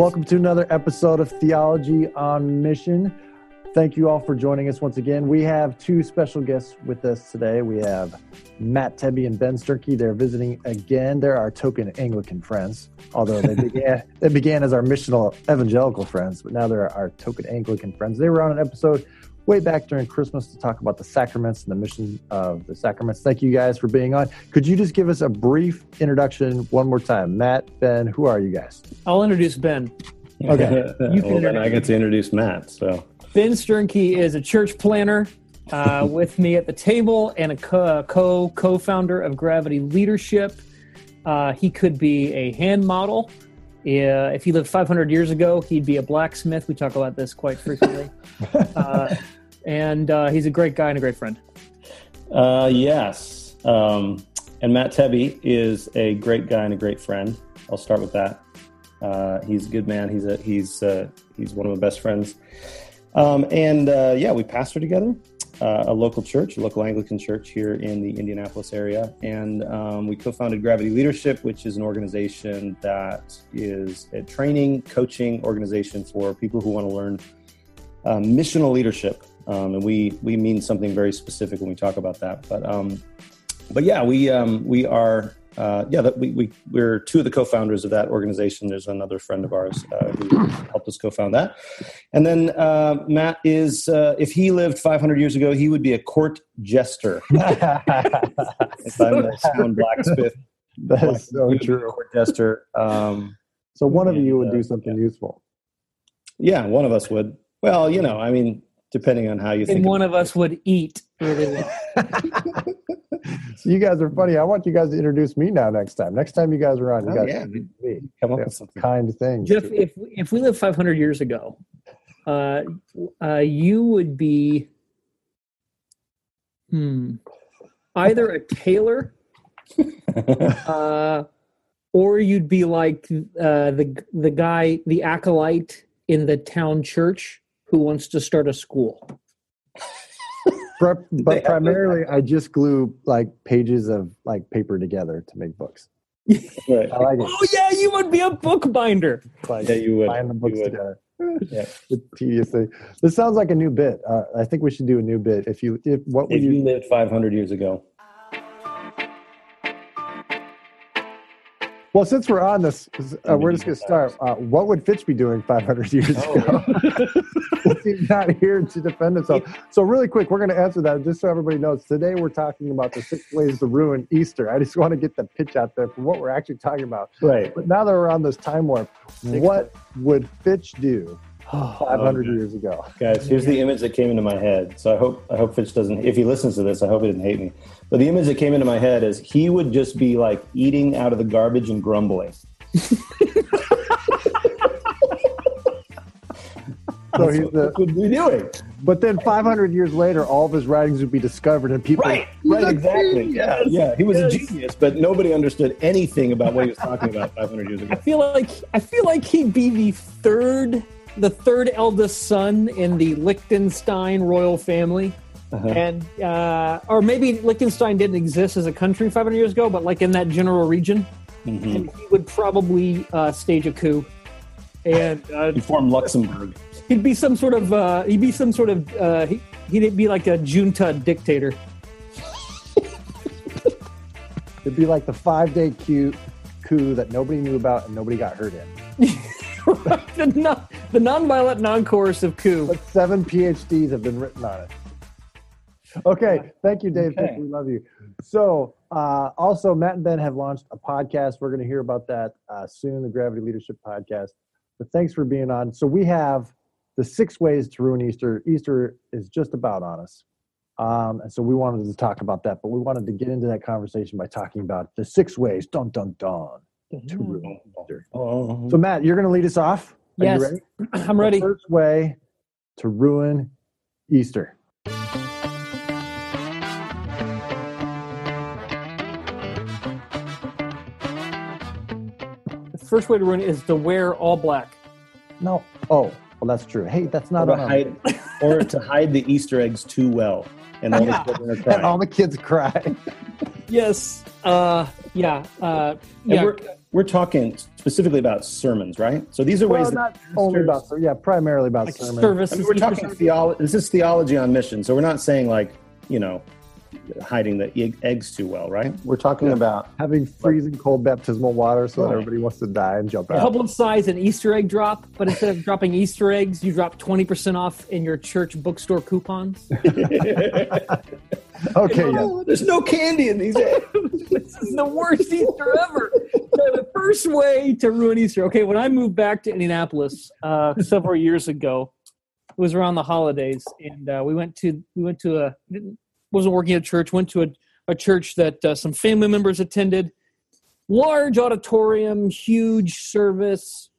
Welcome to another episode of Theology on Mission. Thank you all for joining us once again. We have two special guests with us today. We have Matt Tebbe and Ben Sternke. They're visiting again. They're our token Anglican friends, although they began they began as our missional evangelical friends, but now they're our token Anglican friends. They were on an episode way back during Christmas to talk about the sacraments and the mission of the sacraments. Thank you guys for being on. Could you just give us a brief introduction one more time? Matt, Ben, who are you guys? I'll introduce Ben. Okay. you well, then I get to introduce Matt. So Ben Sternke is a church planter uh, with me at the table and a co co founder of Gravity Leadership. Uh, he could be a hand model. Uh, if he lived 500 years ago, he'd be a blacksmith. We talk about this quite frequently. Uh, and uh, he's a great guy and a great friend. Uh, yes. Um, and Matt Tebbe is a great guy and a great friend. I'll start with that. Uh, he's a good man. He's a he's uh, he's one of my best friends. Um, and uh, yeah, we pastor together uh, a local church, a local Anglican church here in the Indianapolis area, and um, we co-founded Gravity Leadership, which is an organization that is a training, coaching organization for people who want to learn um, missional leadership. Um, and we we mean something very specific when we talk about that. But um, but yeah, we um, we are uh, yeah, that we, we, we're two of the co-founders of that organization. There's another friend of ours uh, who helped us co-found that. And then uh, Matt is, uh, if he lived 500 years ago, he would be a court jester. if I'm a stone blacksmith. That is so true. Court jester. Um, so one of and, you would do uh, something yeah. useful. Yeah, one of us would. Well, you know, I mean, depending on how you and think. And one of us would eat really well. so you guys are funny. I want you guys to introduce me now next time. Next time you guys are on, you oh, guys yeah. me. come up with something kind thing. Jeff, if if we lived 500 years ago, uh, uh, you would be hmm, either a tailor, uh, or you'd be like uh, the the guy, the acolyte in the town church who wants to start a school but primarily I just glue like pages of like paper together to make books. right. I like it. Oh yeah, you would be a bookbinder. Like, yeah, you would. Bind the books would. together. yeah, it's tedious thing. This sounds like a new bit. Uh, I think we should do a new bit. If you, if what would if you, you lived 500 years ago, Well, since we're on this, uh, we're just going to start. Uh, what would Fitch be doing 500 years oh, ago? He's not here to defend himself. So, really quick, we're going to answer that just so everybody knows. Today, we're talking about the six ways to ruin Easter. I just want to get the pitch out there for what we're actually talking about. Right. But now that we're on this time warp, what would Fitch do 500 oh, years ago. Guys, here's the image that came into my head. So I hope I hope Fitch doesn't. If he listens to this, I hope he doesn't hate me. But the image that came into my head is he would just be like eating out of the garbage and grumbling. so he's the, what would be doing. But then 500 years later, all of his writings would be discovered, and people. Right, right, exactly. Yeah, yeah. He was yes. a genius, but nobody understood anything about what he was talking about 500 years ago. I feel like I feel like he'd be the third the third eldest son in the Liechtenstein royal family. Uh-huh. And uh, or maybe Liechtenstein didn't exist as a country 500 years ago, but like in that general region, mm-hmm. and he would probably uh, stage a coup and uh, form Luxembourg. He'd be some sort of uh, he'd be some sort of uh, he, he'd be like a junta dictator. It'd be like the five day coup, coup that nobody knew about and nobody got hurt in. the, non, the nonviolent, non-coercive coup. But seven PhDs have been written on it. Okay, thank you, Dave. Okay. We love you. So, uh, also, Matt and Ben have launched a podcast. We're going to hear about that uh, soon, the Gravity Leadership Podcast. But thanks for being on. So, we have the six ways to ruin Easter. Easter is just about on us. Um, and so we wanted to talk about that, but we wanted to get into that conversation by talking about the six ways, dun dun dun, to ruin Easter. Oh. So, Matt, you're going to lead us off. Are yes, ready? I'm ready. The first way to ruin Easter. First way to ruin it is to wear all black. No. Oh, well, that's true. Hey, that's not or to, hide, or to hide the Easter eggs too well, and all the children are And all the kids cry. yes. Uh, yeah. Uh, yeah. we're talking specifically about sermons, right? So these are Well, ways not that only about pastors- yeah, primarily about Like sermon. service. I mean, we're talking theology. This is theology on mission. So we're not saying like you know hiding the egg- eggs too well, right? We're talking Yeah. about Having freezing cold baptismal water so that everybody wants to die and jump out. publicize an Easter egg drop, but instead of dropping Easter eggs, you drop 20% off in your church bookstore coupons. Okay, yeah. Oh, there's no candy in these eggs. this is the worst Easter ever. The first way to ruin Easter. Okay, when I moved back to Indianapolis uh, several years ago, it was around the holidays, and uh, we went to we went to a didn't, wasn't working at church. Went to a, a church that uh, some family members attended. Large auditorium, huge service,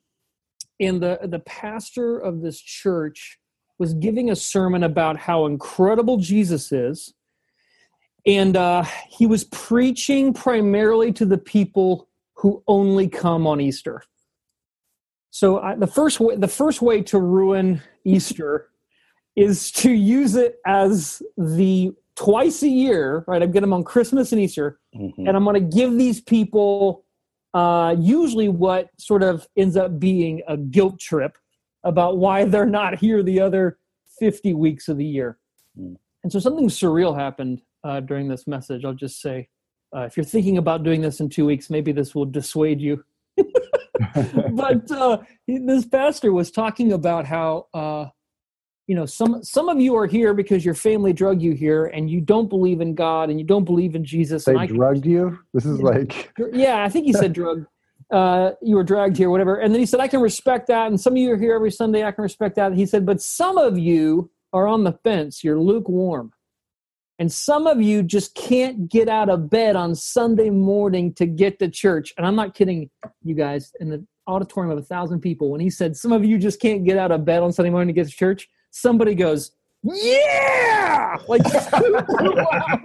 and the the pastor of this church was giving a sermon about how incredible Jesus is and uh, he was preaching primarily to the people who only come on Easter. So I, the first way, the first way to ruin Easter is to use it as the twice a year, right? I'm getting them on Christmas and Easter, Mhm. and I'm going to give these people uh, usually what sort of ends up being a guilt trip about why they're not here the other 50 weeks of the year. Mm. And so something surreal happened uh, during this message. I'll just say, uh, if you're thinking about doing this in two weeks, maybe this will dissuade you. but uh, this pastor was talking about how uh, you know some some of you are here because your family drug you here, and you don't believe in God and you don't believe in Jesus. They and drugged you. This is like yeah, I think he said drug. Uh, you were dragged here, whatever. And then he said, I can respect that. And some of you are here every Sunday. I can respect that. he said, but some of you are on the fence. You're lukewarm. And some of you just can't get out of bed on Sunday morning to get to church. And I'm not kidding you guys. In the auditorium of a thousand people, when he said, some of you just can't get out of bed on Sunday morning to get to church, somebody goes, yeah! Like super loud.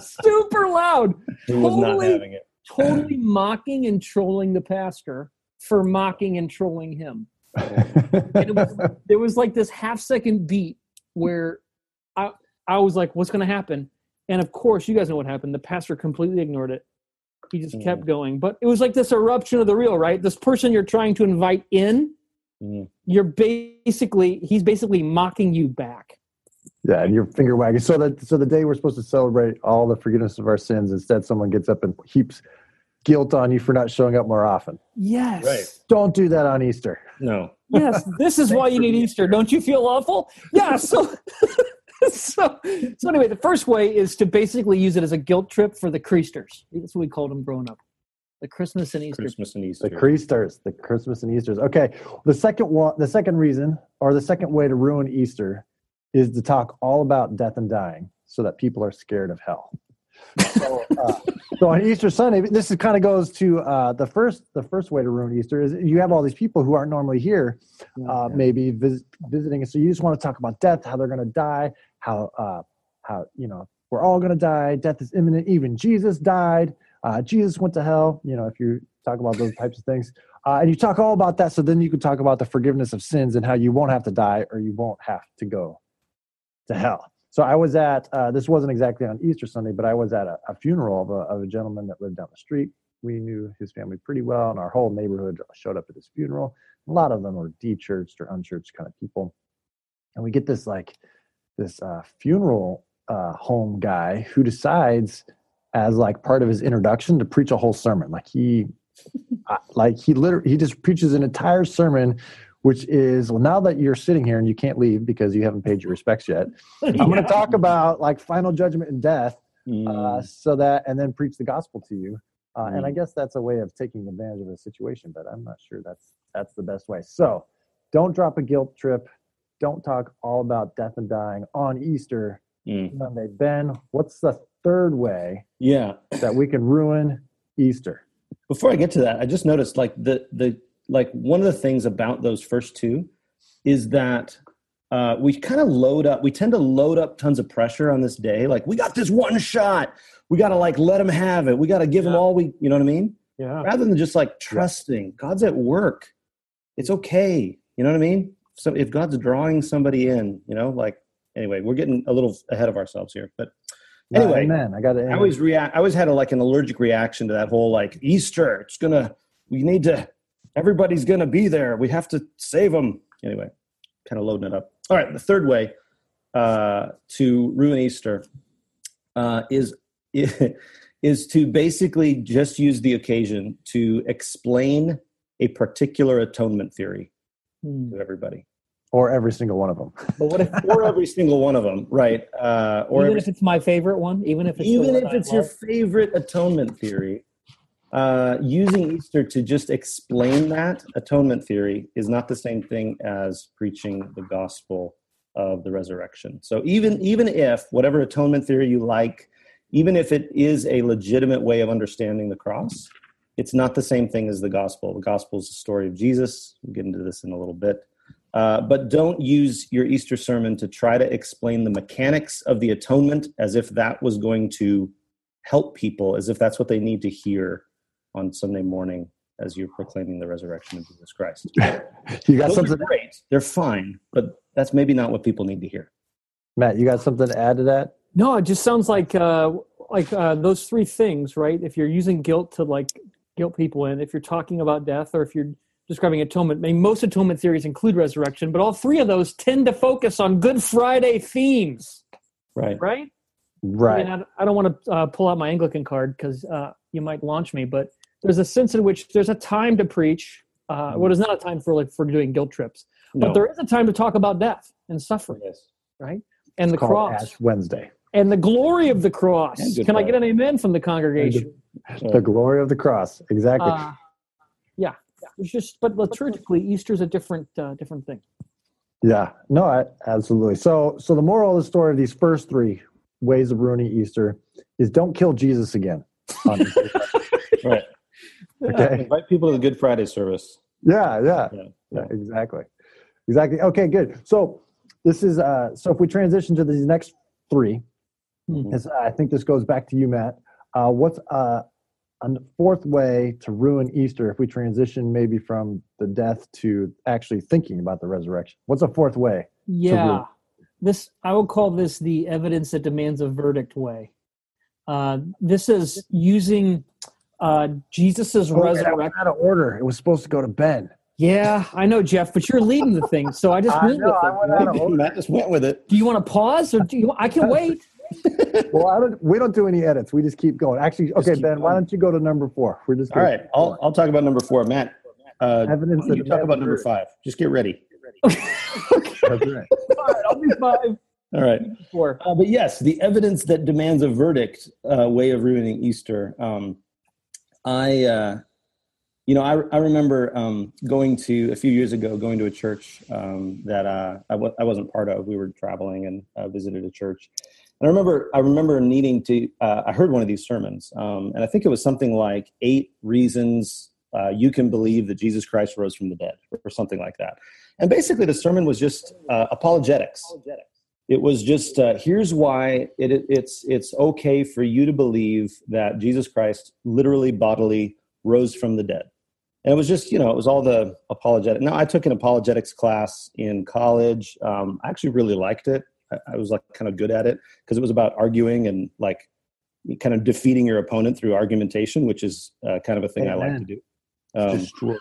super loud Who was not Totally. having it? totally mocking and trolling the pastor for mocking and trolling him. And it was, there was like this half second beat where I I was like, "What's going to happen?" And of course, you guys know what happened. The pastor completely ignored it. He just kept hmm. going. But it was like this eruption of the real, right? This person you're trying to invite in, Mhm. you're basically he's basically mocking you back. yeah, and your finger wagging. So that so the day we're supposed to celebrate all the forgiveness of our sins, instead someone gets up and heaps guilt on you for not showing up more often. Yes. Right. Don't do that on Easter. No. yes, this is why you need Easter. Don't you feel awful? Yeah. So, so, so anyway, the first way is to basically use it as a guilt trip for the Creasters. That's what we called them growing up. The Christmas and Easter. Christmas and Easter. The Creasters, the Christmas and Easter's. Okay, the second one, the second reason, or the second way to ruin Easter, is to talk all about death and dying, so that people are scared of hell. So, uh, so on Easter Sunday, this is kind of goes to uh, the first. The first way to ruin Easter is you have all these people who aren't normally here, uh, maybe vis- visiting, so you just want to talk about death, how they're going to die, how uh, how you know we're all going to die, death is imminent. Even Jesus died. Uh, Jesus went to hell. You know, if you talk about those types of things, uh, and you talk all about that, so then you can talk about the forgiveness of sins and how you won't have to die or you won't have to go to hell. So I was at uh, this wasn't exactly on Easter Sunday, but I was at a, a funeral of a, of a gentleman that lived down the street. We knew his family pretty well, and our whole neighborhood showed up at his funeral. A lot of them were de-churched or unchurched kind of people, and we get this like this uh, funeral uh, home guy who decides as like part of his introduction to preach a whole sermon. Like he, uh, like he literally he just preaches an entire sermon, which is well now that you're sitting here and you can't leave because you haven't paid your respects yet. I'm going to talk about like final judgment and death, uh, Mm. so that and then preach the gospel to you. Uh, And I Mm. guess that's a way of taking advantage of a situation, but I'm not sure that's that's the best way. So don't drop a guilt trip. Don't talk all about death and dying on Easter Mm. Sunday. Ben, what's the third way Yeah. that we can ruin Easter? Before I get to that, I just noticed like the the like one of the things about those first two is that uh, we kind of load up. We tend to load up tons of pressure on this day. Like we got this one shot. We got to like let them have it. We got to give them Yeah. all we. You know what I mean? Yeah. Rather than just like trusting God's at work. It's okay. You know what I mean? So if God's drawing somebody in, you know, like anyway, we're getting a little ahead of ourselves here. But Anyway, man, I got to. I always react. I always had a, like an allergic reaction to that whole like Easter. It's gonna. We need to. Everybody's gonna be there. We have to save them. Anyway, kind of loading it up. All right. The third way uh, to ruin Easter uh, is is to basically just use the occasion to explain a particular atonement theory Hmm. to everybody, or every single one of them. But what if, or every single one of them, right? Uh, or even every if it's my favorite one, even if it's even one if I it's your love? favorite atonement theory, uh, using Easter to just explain that atonement theory is not the same thing as preaching the gospel of the resurrection. So even even if whatever atonement theory you like, even if it is a legitimate way of understanding the cross, it's not the same thing as the gospel. The gospel is the story of Jesus. We'll get into this in a little bit. Uh, but don't use your Easter sermon to try to explain the mechanics of the atonement as if that was going to help people, as if that's what they need to hear on Sunday morning as you're proclaiming the resurrection of Jesus Christ. You got Those something, are great. They're fine, but that's maybe not what people need to hear. Matt? You got something to add to that? No, it just sounds like uh, like uh, those three things, right? If you're using guilt to like guilt people in, if you're talking about death, or if you're describing atonement, I mean, most atonement theories include resurrection, but all three of those tend to focus on Good Friday themes, Right. right? Right. I, mean, I, don't want to uh, pull out my Anglican card because uh, you might launch me, but there's a sense in which there's a time to preach. Uh, well, there's not a time for like for doing guilt trips, but No. there is a time to talk about death and suffering, Yes. right? And the cross Ash Wednesday. and the glory of the cross. Can I get an amen from the congregation? The glory of the cross. Exactly. Yeah, yeah. It's just, but liturgically, Easter's a different, uh, different thing. Yeah, no, I, absolutely. So, so the moral of the story of these first three ways of ruining Easter is don't kill Jesus again. on Easter. Right. okay. Invite people to the Good Friday service. Yeah, yeah, Yeah. yeah, exactly, exactly. Okay, good. So this is uh, so if we transition to these next three, Mhm. I think this goes back to you, Matt. Uh, what's uh, a fourth way to ruin Easter if we transition maybe from the death to actually thinking about the resurrection? What's a fourth way? Yeah, this I would call this the evidence that demands a verdict way. Uh, this is using uh, Jesus's Oh, resurrection. went out of order. It was supposed to go to Ben. Yeah, I know, Jeff, but you're leading the thing, so I just I went know, with it. went out of order. Matt just went with it. Do you want to pause, or do you? I can wait. Well, I don't. We don't do any edits. We just keep going. Actually, okay, keep Ben. Why don't you go to number four? We're just All right. I'll, I'll talk about number four. Matt, uh, Evidence why you talk about number five. Just get ready. That's right. All right, I'll be five. All right. Four. Uh, but yes, the evidence that demands a verdict uh, way of ruining Easter. Um, I, uh, you know, I, I remember um, going to a few years ago, going to a church um, that uh, I w- I wasn't part of. We were traveling and uh, visited a church. And I remember, I remember needing to. Uh, I heard one of these sermons, um, and I think it was something like eight reasons uh, you can believe that Jesus Christ rose from the dead, or something like that. And basically, the sermon was just uh, apologetics it was just uh, here's why it, it, it's it's okay for you to believe that Jesus Christ literally bodily rose from the dead. And it was just you know it was all the apologetic. Now I took an apologetics class in college. Um, I actually really liked it. I, I was like kind of good at it because it was about arguing and like kind of defeating your opponent through argumentation, which is uh, kind of a thing I like to do. Um, Destroy-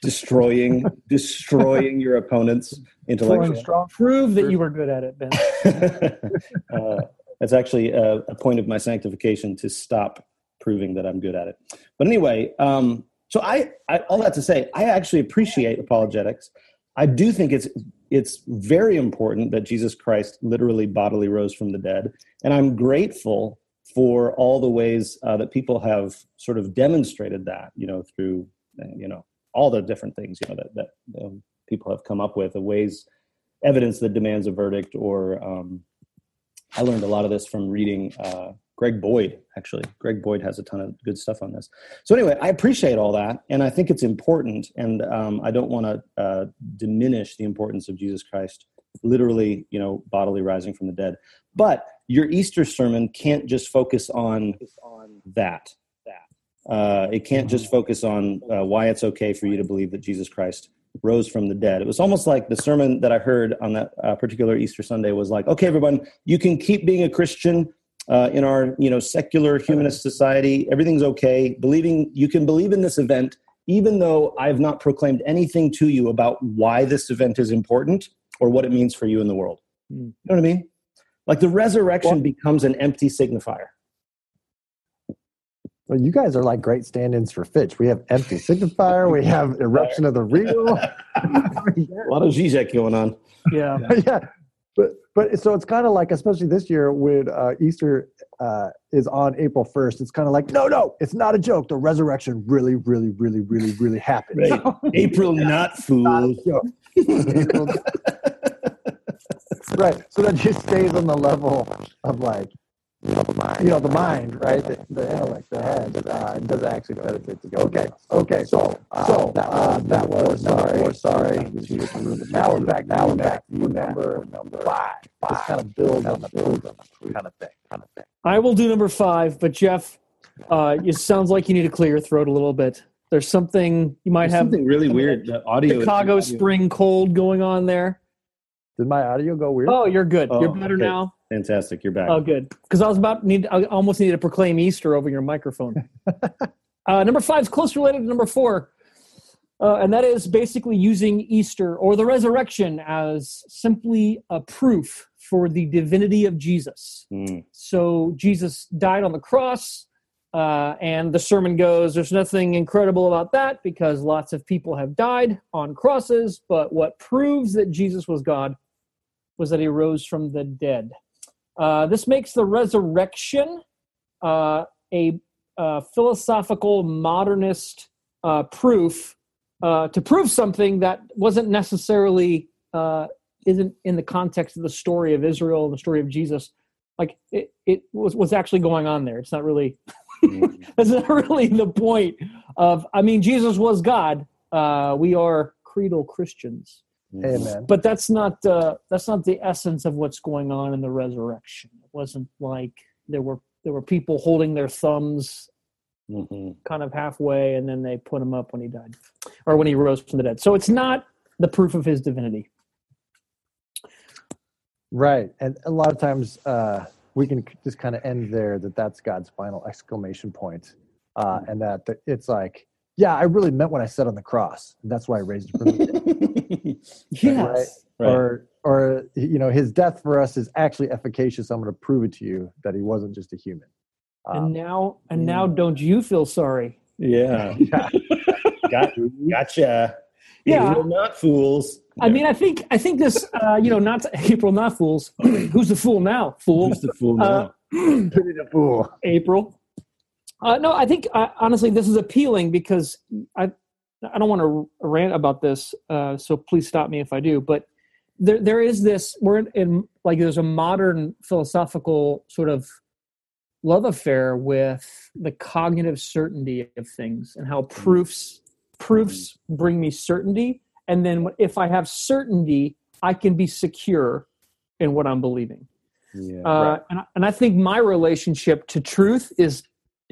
destroying destroying your opponent's intellectual strong- Prove that you were good at it, Ben. uh, that's actually a, a point of my sanctification to stop proving that I'm good at it. But anyway, um, so I, I all that to say, I actually appreciate apologetics. I do think it's it's very important that Jesus Christ literally bodily rose from the dead, and I'm grateful for all the ways uh, that people have sort of demonstrated that. You know, through uh, you know all the different things you know that that um, people have come up with, the ways evidence that demands a verdict or um, I learned a lot of this from reading uh, Greg Boyd. Actually, Greg Boyd has a ton of good stuff on this. So anyway, I appreciate all that, and I think it's important, and um, I don't want to uh, diminish the importance of Jesus Christ, literally, you know, bodily rising from the dead. But your Easter sermon can't just focus on that. Uh, it can't just focus on uh, why it's okay for you to believe that Jesus Christ rose from the dead. It was almost like the sermon that I heard on that uh, particular Easter Sunday was like, okay, everyone, you can keep being a Christian uh, in our you know secular humanist society, everything's okay. Believing you can believe in this event, even though I've not proclaimed anything to you about why this event is important or what it means for you in the world. Mm. You know what I mean? Like the resurrection Well- becomes an empty signifier. Well, you guys are like great stand-ins for Fitch. We have empty signifier. We have eruption of the real. A lot of Zizek going on. Yeah. yeah, but but so it's kind of like, especially this year when uh, Easter uh, is on April first. It's kind of like, no, no, it's not a joke. The resurrection really, really, really, really, really happened. Right. April not Not fools. right. So that just stays on the level of like, you know, the mind, you know, the mind right? The, the intellect, the head, uh, doesn't actually benefit to go. Okay, okay. So, so uh, that was sorry, we're sorry. Now we're back. Now we're back. to number number five. Just kind of build on the build on the kind of thing. Kind of thing. I will do number five, but Jeff, uh, it sounds like you need to clear your throat a little bit. There's something you might There's have something really weird. The audio. Chicago audio- spring cold going on there. Did my audio go weird? Oh, you're good. Oh, you're better okay. now. Fantastic. You're back. Oh, good. Because I was about need. I almost needed to proclaim Easter over your microphone. uh, number five is close related to number four, uh, and that is basically using Easter or the resurrection as simply a proof for the divinity of Jesus. Mm. So Jesus died on the cross, uh, and the sermon goes, "There's nothing incredible about that because lots of people have died on crosses, but what proves that Jesus was God was that he rose from the dead." Uh, this makes the resurrection uh, a uh, philosophical modernist uh, proof to prove something that wasn't necessarily isn't in the context of the story of Israel and the story of Jesus. Like it, it was what's actually going on there. It's not really that's not really the point of. I mean, Jesus was God. Uh, we are creedal Christians Amen. but that's not uh, that's not the essence of what's going on in the resurrection. It wasn't like there were there were people holding their thumbs Mhm. kind of halfway, and then they put him up when he died or when he rose from the dead. So it's not the proof of his divinity. Right. And a lot of times uh, we can just kind of end there that that's God's final exclamation point. Uh, and that that it's like, yeah, I really meant what I said on the cross. And that's why I raised it from the dead. Yes. Right. Or, or, you know, his death for us is actually efficacious. I'm going to prove it to you that he wasn't just a human. And Um, now and now, don't you feel sorry? Yeah. yeah. Got, gotcha. Yeah. April not fools. I mean, I think I think this, uh, you know, not April, not fools. Who's the fool now? Fool. Who's the fool Uh, now? Pity the fool. April. Uh, no, I think uh, honestly this is appealing because I I don't want to rant about this, uh, so please stop me if I do. But there there is this we're in, in like there's a modern philosophical sort of love affair with the cognitive certainty of things and how proofs proofs bring me certainty, and then if I have certainty, I can be secure in what I'm believing. yeah. Uh, and, I- and I think my relationship to truth is,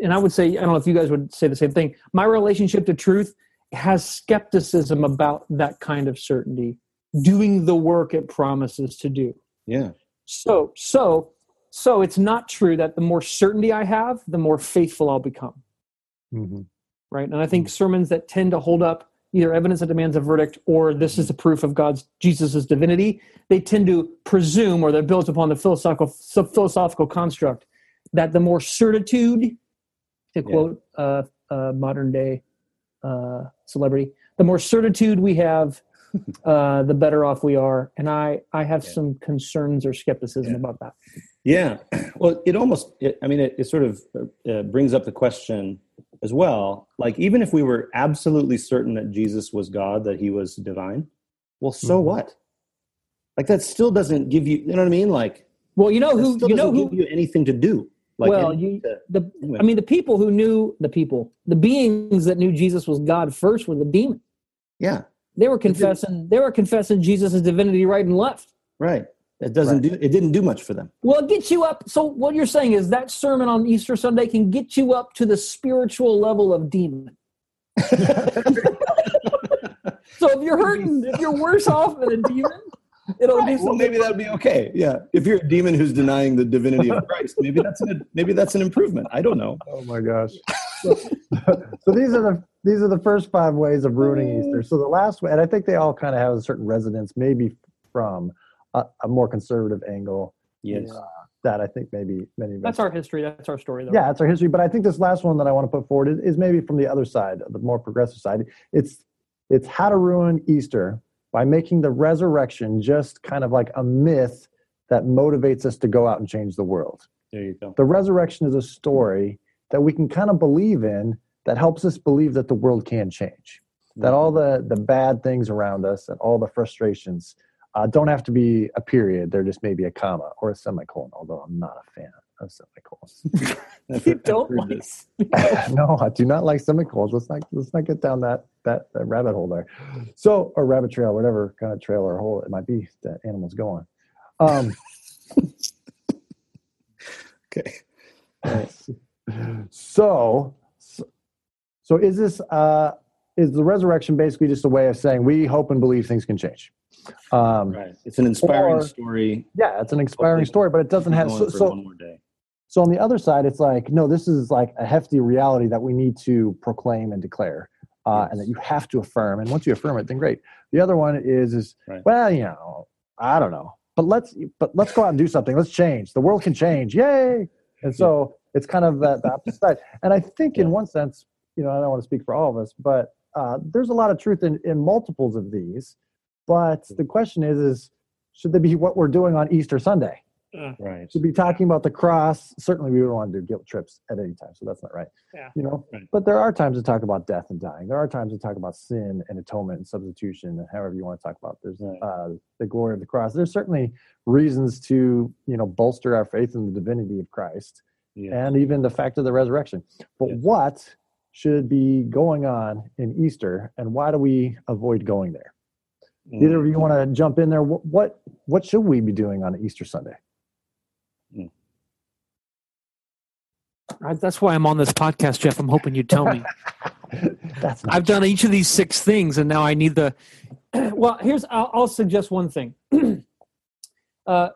and I would say, I don't know if you guys would say the same thing. My relationship to truth has skepticism about that kind of certainty, doing the work it promises to do. yeah. So, so, so it's not true that the more certainty I have, the more faithful I'll become. Mhm. Right. And I think sermons that tend to hold up either evidence that demands a verdict or this is the proof of God's Jesus' divinity, they tend to presume or they're built upon the philosophical philosophical construct that the more certitude, to quote uh, uh, modern day uh, celebrity, the more certitude we have, uh, the better off we are. And I, I have Yeah. some concerns or skepticism Yeah. about that. Yeah. Well, it almost, it, I mean, it, it sort of uh, brings up the question as well. Like, even if we were absolutely certain that Jesus was God, that he was divine, well, so Mhm. what? Like, that still doesn't give you, you know what I mean? Like, Well, you know who you know doesn't who give you anything to do. Like, well, you to- the anyway. I mean the people who knew the people, the beings that knew Jesus was God first were the demons. yeah, They were confessing they were confessing Jesus' divinity right and left. right. It doesn't do, it didn't do much for them. Well, it gets you up. So what you're saying is that sermon on Easter Sunday can get you up to the spiritual level of demon. so if you're hurting, if you're worse off than a demon, It'll Right, do well, maybe that'd be okay. Yeah, if you're a demon who's denying the divinity of Christ, maybe that's an maybe that's an improvement. I don't know. Oh my gosh. So, so these are the these are the first five ways of ruining Easter. So the last way, and I think they all kind of have a certain resonance, maybe from a, a more conservative angle. Yes. uh, that I think maybe many of us That's our history. That's our story, though. yeah, that's our history. But I think this last one that I want to put forward is, is maybe from the other side, the more progressive side. It's it's how to ruin Easter by making the resurrection just kind of like a myth that motivates us to go out and change the world. There you go. The resurrection is a story that we can kind of believe in that helps us believe that the world can change. That all the the bad things around us and all the frustrations uh, don't have to be a period. They're just maybe a comma or a semicolon. Although I'm not a fan of semicolons. I've You don't like no, I do not like semicolons. Let's not let's not get down that, that that rabbit hole there. So or rabbit trail, whatever kind of trail or hole it might be that animals go on. Um, Okay. so, so so is this uh, is the resurrection basically just a way of saying we hope and believe things can change? Um, Right. It's an inspiring Or- story. Yeah, it's an inspiring story, but it doesn't have so, so one more day. So on the other side, it's like, no, this is like a hefty reality that we need to proclaim and declare, uh, and that you have to affirm. And once you affirm it, then great. The other one is, is Right. well, you know, I don't know, but let's, but let's go out and do something. Let's change. The world can change. Yay! And so it's kind of that the opposite side. And I think in one sense, you know, I don't want to speak for all of us, but uh, there's a lot of truth in, in multiples of these. But the question is, is should they be what we're doing on Easter Sunday? Right. to be talking about the cross. Certainly, we don't want to do guilt trips at any time, so that's not right. Yeah. You know, Right. but there are times to talk about death and dying. There are times to talk about sin and atonement and substitution, and however you want to talk about. There's Right. uh, the glory of the cross. There's certainly reasons to you know bolster our faith in the divinity of Christ Yeah. and even the fact of the resurrection. But Yes. what should be going on in Easter, and why do we avoid going there? Mm. Either of you want to jump in there? What what, what should we be doing on Easter Sunday? I- That's why I'm on this podcast, Jeff. I'm hoping you'd tell me. That's I've done each of these six things, and now I need the. Well, here's I'll, I'll suggest one thing. uh,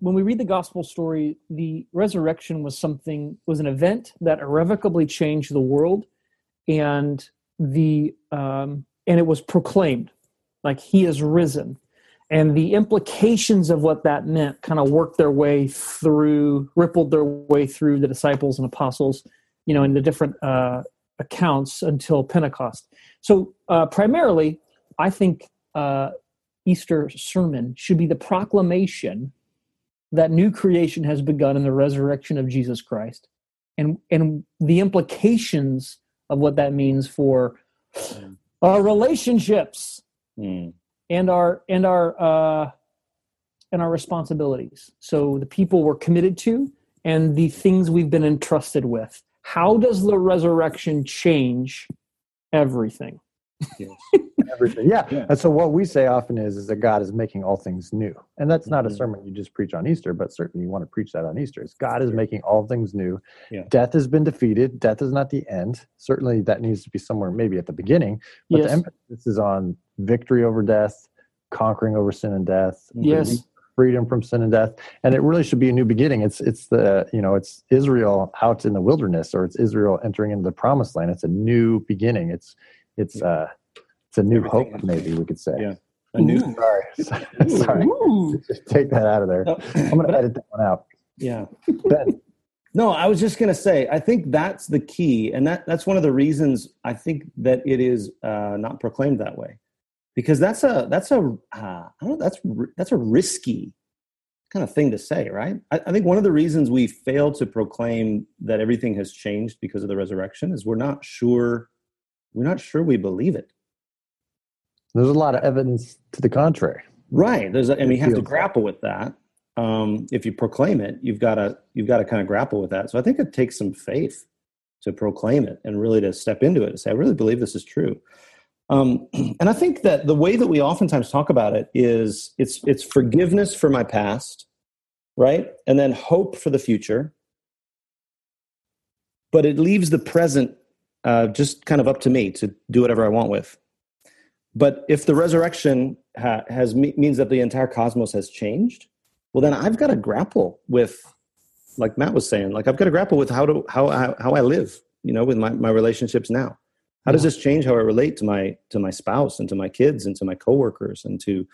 when we read the gospel story, the resurrection was something was an event that irrevocably changed the world, and the um, and it was proclaimed like he is risen, and the implications of what that meant kind of worked their way through, rippled their way through the disciples and apostles, you know, in the different uh, accounts until Pentecost. So uh, primarily, I think uh, Easter sermon should be the proclamation that new creation has begun in the resurrection of Jesus Christ, and and the implications of what that means for our relationships Mm. And our and our uh, and our responsibilities. So the people we're committed to and the things we've been entrusted with. How does the resurrection change everything? Yes. everything. Yeah. Yeah. And so what we say often is, is that God is making all things new. And that's not a Mhm. sermon you just preach on Easter, but certainly you want to preach that on Easter. Is God is making all things new. Yeah. Death has been defeated. Death is not the end. Certainly that needs to be somewhere maybe at the beginning. But the Yes. emphasis is on victory over death, conquering over sin and death, Yes. freedom from sin and death. And it really should be a new beginning. It's it's the you know, it's Israel out in the wilderness or it's Israel entering into the promised land. It's a new beginning. It's it's uh it's a new Everything hope, maybe we could say. Yeah. A new. Sorry. Sorry. Ooh. Just take that out of there. No, I'm going to edit that one out. yeah. Ben, No, I was just going to say, I think that's the key, and that that's one of the reasons I think that it is uh, not proclaimed that way, because that's a that's a uh, I don't know that's that's a risky kind of thing to say, right? I, I think one of the reasons we fail to proclaim that everything has changed because of the resurrection is we're not sure we're not sure we believe it. there's a lot of evidence to the contrary. Right. There's a, and we have to grapple with that. Um, if you proclaim it, you've got to you've got to kind of grapple with that. So I think it takes some faith to proclaim it and really to step into it and say, I really believe this is true. Um, and I think that the way that we oftentimes talk about it is it's it's forgiveness for my past, right, and then hope for the future. But it leaves the present uh, just kind of up to me to do whatever I want with. but if the resurrection ha- has means that the entire cosmos has changed, well, then I've got to grapple with, like Matt was saying, like I've got to grapple with how to how how, how I live, you know, with my, my relationships now. How does this change how I relate to my to my spouse and to my kids and to my coworkers and to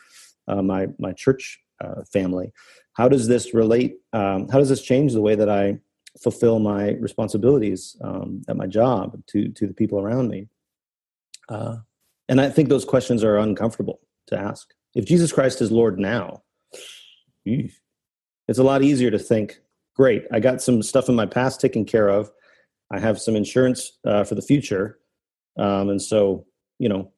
uh, my my church uh, family? How does this relate? Um, how does this change the way that I fulfill my responsibilities um, at my job to to the people around me? Uh, and I think those questions are uncomfortable to ask. If Jesus Christ is Lord now, it's a lot easier to think, great, I got some stuff in my past taken care of. I have some insurance uh, for the future. Um, and so, you know,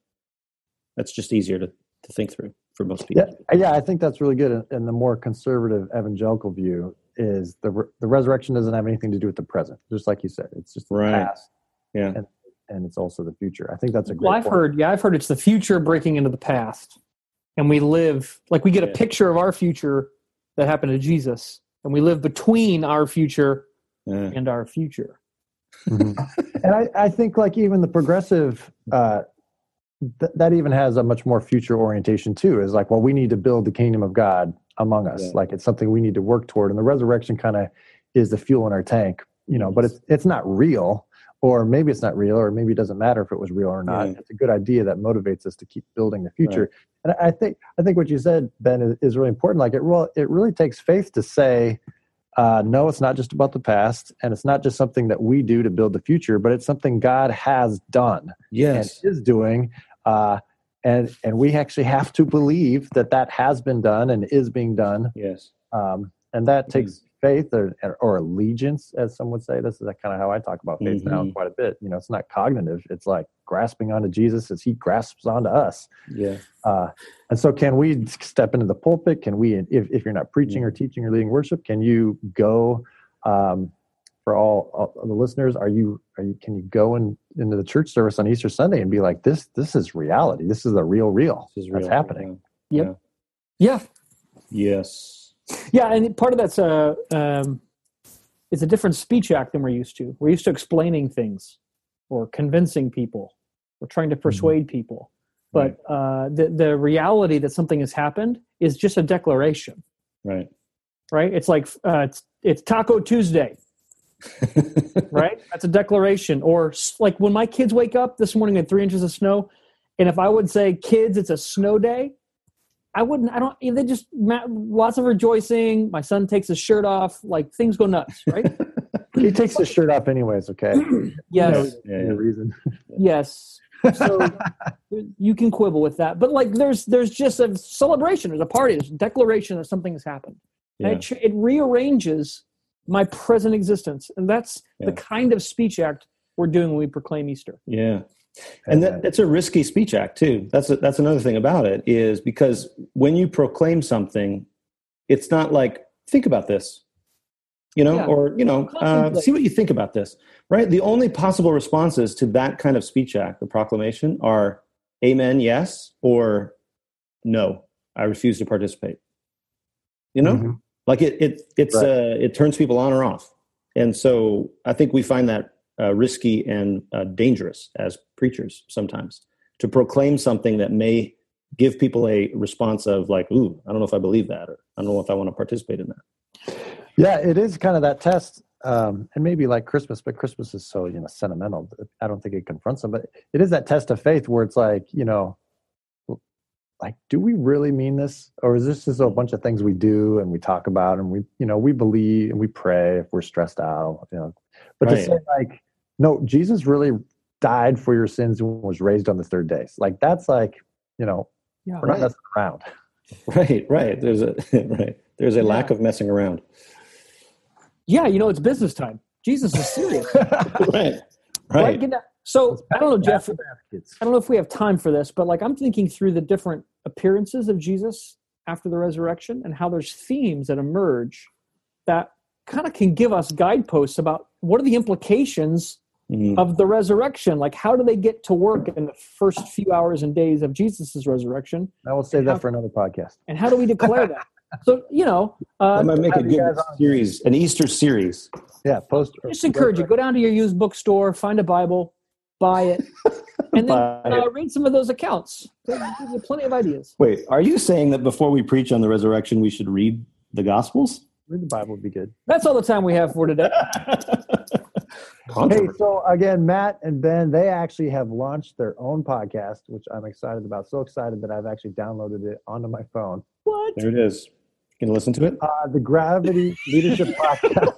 that's just easier to, to think through for most people. Yeah, yeah, I think that's really good. And the more conservative evangelical view is the re- the resurrection doesn't have anything to do with the present, just like you said. It's just the Right. past, Yeah. and, and it's also the future. I think that's a great. Well, I've point. heard, yeah, I've heard it's the future breaking into the past, and we live like we get a Yeah. picture of our future that happened to Jesus, and we live between our future Yeah. and our future. Mhm. and I, I think like even the progressive uh, th- that even has a much more future orientation too is like well we need to build the kingdom of god among us Yeah. like it's something we need to work toward and the resurrection kind of is the fuel in our tank you know but it's it's not real or maybe it's not real or maybe it doesn't matter if it was real or not Yeah. it's a good idea that motivates us to keep building the future and i think i think what you said ben is, is really important like it really it really takes faith to say uh, no, it's not just about the past, and it's not just something that we do to build the future, but it's something God has done Yes. and is doing, uh, and and we actually have to believe that that has been done and is being done, Yes. um, and that takes faith or, or allegiance, as some would say. This is that kind of how I talk about faith now Mhm. quite a bit. You know, it's not cognitive; it's like grasping onto Jesus as He grasps onto us. Yeah. Uh, and so, can we step into the pulpit? Can we, if, if you're not preaching or teaching or leading worship, can you go? Um, for all, all the listeners, are you, are you? Can you go in, into the church service on Easter Sunday and be like, "This, this is reality. This is the real, real. This is That's real. happening." Yep. Yeah, Yes. Yeah, and part of that's a um, it's a different speech act than we're used to. We're used to explaining things or convincing people or trying to persuade people. But uh, the the reality that something has happened is just a declaration, Right. right? It's like uh, it's, it's Taco Tuesday, right? That's a declaration. Or like when my kids wake up this morning at three inches of snow, and if I would say, "Kids, it's a snow day," I wouldn't. I don't. They just lots of rejoicing. My son takes his shirt off. Like things go nuts, right? He takes his shirt off anyways. Okay. yes, Yeah, The yeah. reason. yes. So you can quibble with that, but like there's there's just a celebration. There's a party. There's a declaration that something has happened. And Yeah. it, it rearranges my present existence, and that's Yeah. the kind of speech act we're doing when we proclaim Easter. Yeah. And that, that's a risky speech act too. That's a, that's another thing about it is because when you proclaim something, it's not like think about this, you know, Yeah. or you know, uh, see what you think about this, right? The only possible responses to that kind of speech act, the proclamation, are "Amen, yes," or "No, I refuse to participate." You know, Mhm. like it it it's Right. uh, it turns people on or off, and so I think we find that uh, risky and uh, dangerous as preachers sometimes to proclaim something that may give people a response of like, "Ooh, I don't know if I believe that," or "I don't know if I want to participate in that." Yeah, it is kind of that test, um, and maybe like Christmas, but Christmas is so you know sentimental. I don't think it confronts them, but it is that test of faith where it's like you know, like, do we really mean this, or is this just a bunch of things we do and we talk about and we you know we believe and we pray if we're stressed out, you know, but to say like, no, Jesus really died for your sins and was raised on the third day. Like that's like you know Yeah. we're not messing around. Right, right. There's a right. There's a lack of messing around. Yeah, you know, it's business time. Jesus is serious. Right, right? right. So I don't know, Jeff. I don't know if we have time for this, but like I'm thinking through the different appearances of Jesus after the resurrection and how there's themes that emerge that kind of can give us guideposts about what are the implications Mhm. of the resurrection. Like, how do they get to work in the first few hours and days of Jesus' resurrection? I will save that for another podcast. And how do we declare that? So, you know, uh, That might make a good series, an Easter series. Yeah, post. just encourage you go down to your used bookstore, find a Bible, buy it, and then uh, read some of those accounts. Give you plenty of ideas. Wait, are you saying that before we preach on the resurrection, we should read the Gospels? Read the Bible would be good. That's all the time we have for today. hey, so again, Matt and Ben, they actually have launched their own podcast, which I'm excited about. So excited that I've actually downloaded it onto my phone. What? There it is. You can listen to it. Uh, the Gravity Leadership Podcast.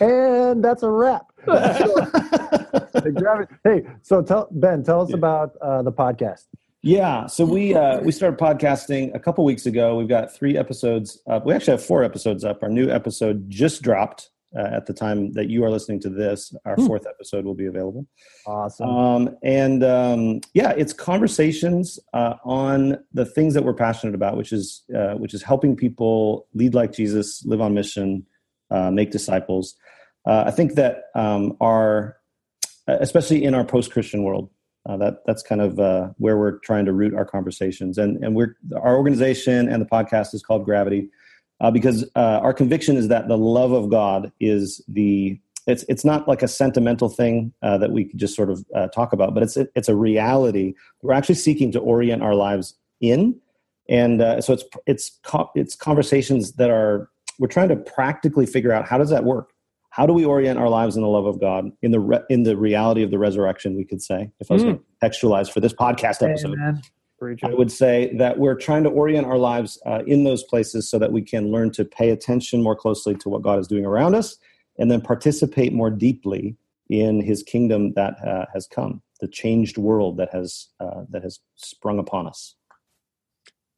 and that's a wrap. hey, so tell Ben, tell us yeah. about uh, the podcast. Yeah, so we uh, we started podcasting a couple weeks ago. We've got three episodes up. We actually have four episodes up. Our new episode just dropped uh, at the time that you are listening to this. Our hmm. fourth episode will be available. Awesome. Um, and um, yeah, it's conversations uh, on the things that we're passionate about, which is uh, which is helping people lead like Jesus, live on mission, uh, make disciples. Uh, I think that um, our, especially in our post-Christian world, uh, that that's kind of uh, where we're trying to root our conversations. And and we're our organization and the podcast is called Gravity uh, because uh, our conviction is that the love of God is the it's it's not like a sentimental thing uh, that we could just sort of uh, talk about, but it's it's a reality. We're actually seeking to orient our lives in, and so it's it's it's conversations that are we're trying to practically figure out how does that work how do we orient our lives in the love of God in the re- in the reality of the resurrection? We could say, if I was mm. going to textualize for this podcast episode, I would say that we're trying to orient our lives uh, in those places so that we can learn to pay attention more closely to what God is doing around us, and then participate more deeply in His kingdom that uh, has come, the changed world that has uh, that has sprung upon us.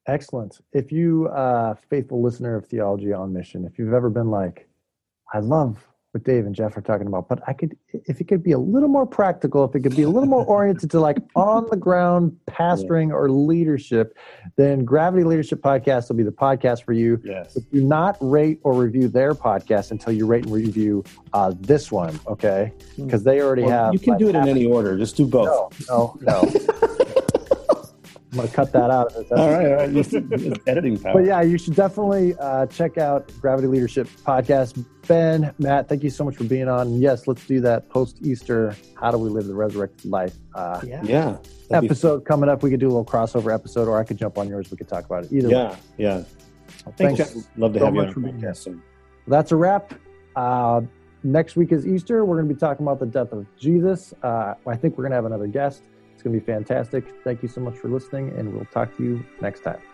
Excellent. If you, uh, faithful listener of Theology on Mission, if you've ever been like, I love what Dave and Jeff are talking about. But I could, if it could be a little more practical, if it could be a little more oriented to like on the ground pastoring or leadership, then Gravity Leadership Podcast will be the podcast for you. Yes. But do not rate or review their podcast until you rate and review uh, this one, okay? Because hmm. they already well, have. You can like, do it in any order. Just do both. No, no, no. I'm going to cut that out. all right, all right. Just, just editing power. But yeah, you should definitely uh, check out Gravity Leadership Podcast. Ben, Matt, thank you so much for being on. Yes, let's do that post Easter. How do we live the resurrected life? Uh, yeah. yeah episode be... coming up. We could do a little crossover episode, or I could jump on yours. We could talk about it. Either yeah, way. Yeah. Well, thanks. thanks. Love to so have you on the podcast. That's a wrap. Uh, next week is Easter. We're going to be talking about the death of Jesus. Uh, I think we're going to have another guest going to be fantastic. Thank you so much for listening, and we'll talk to you next time.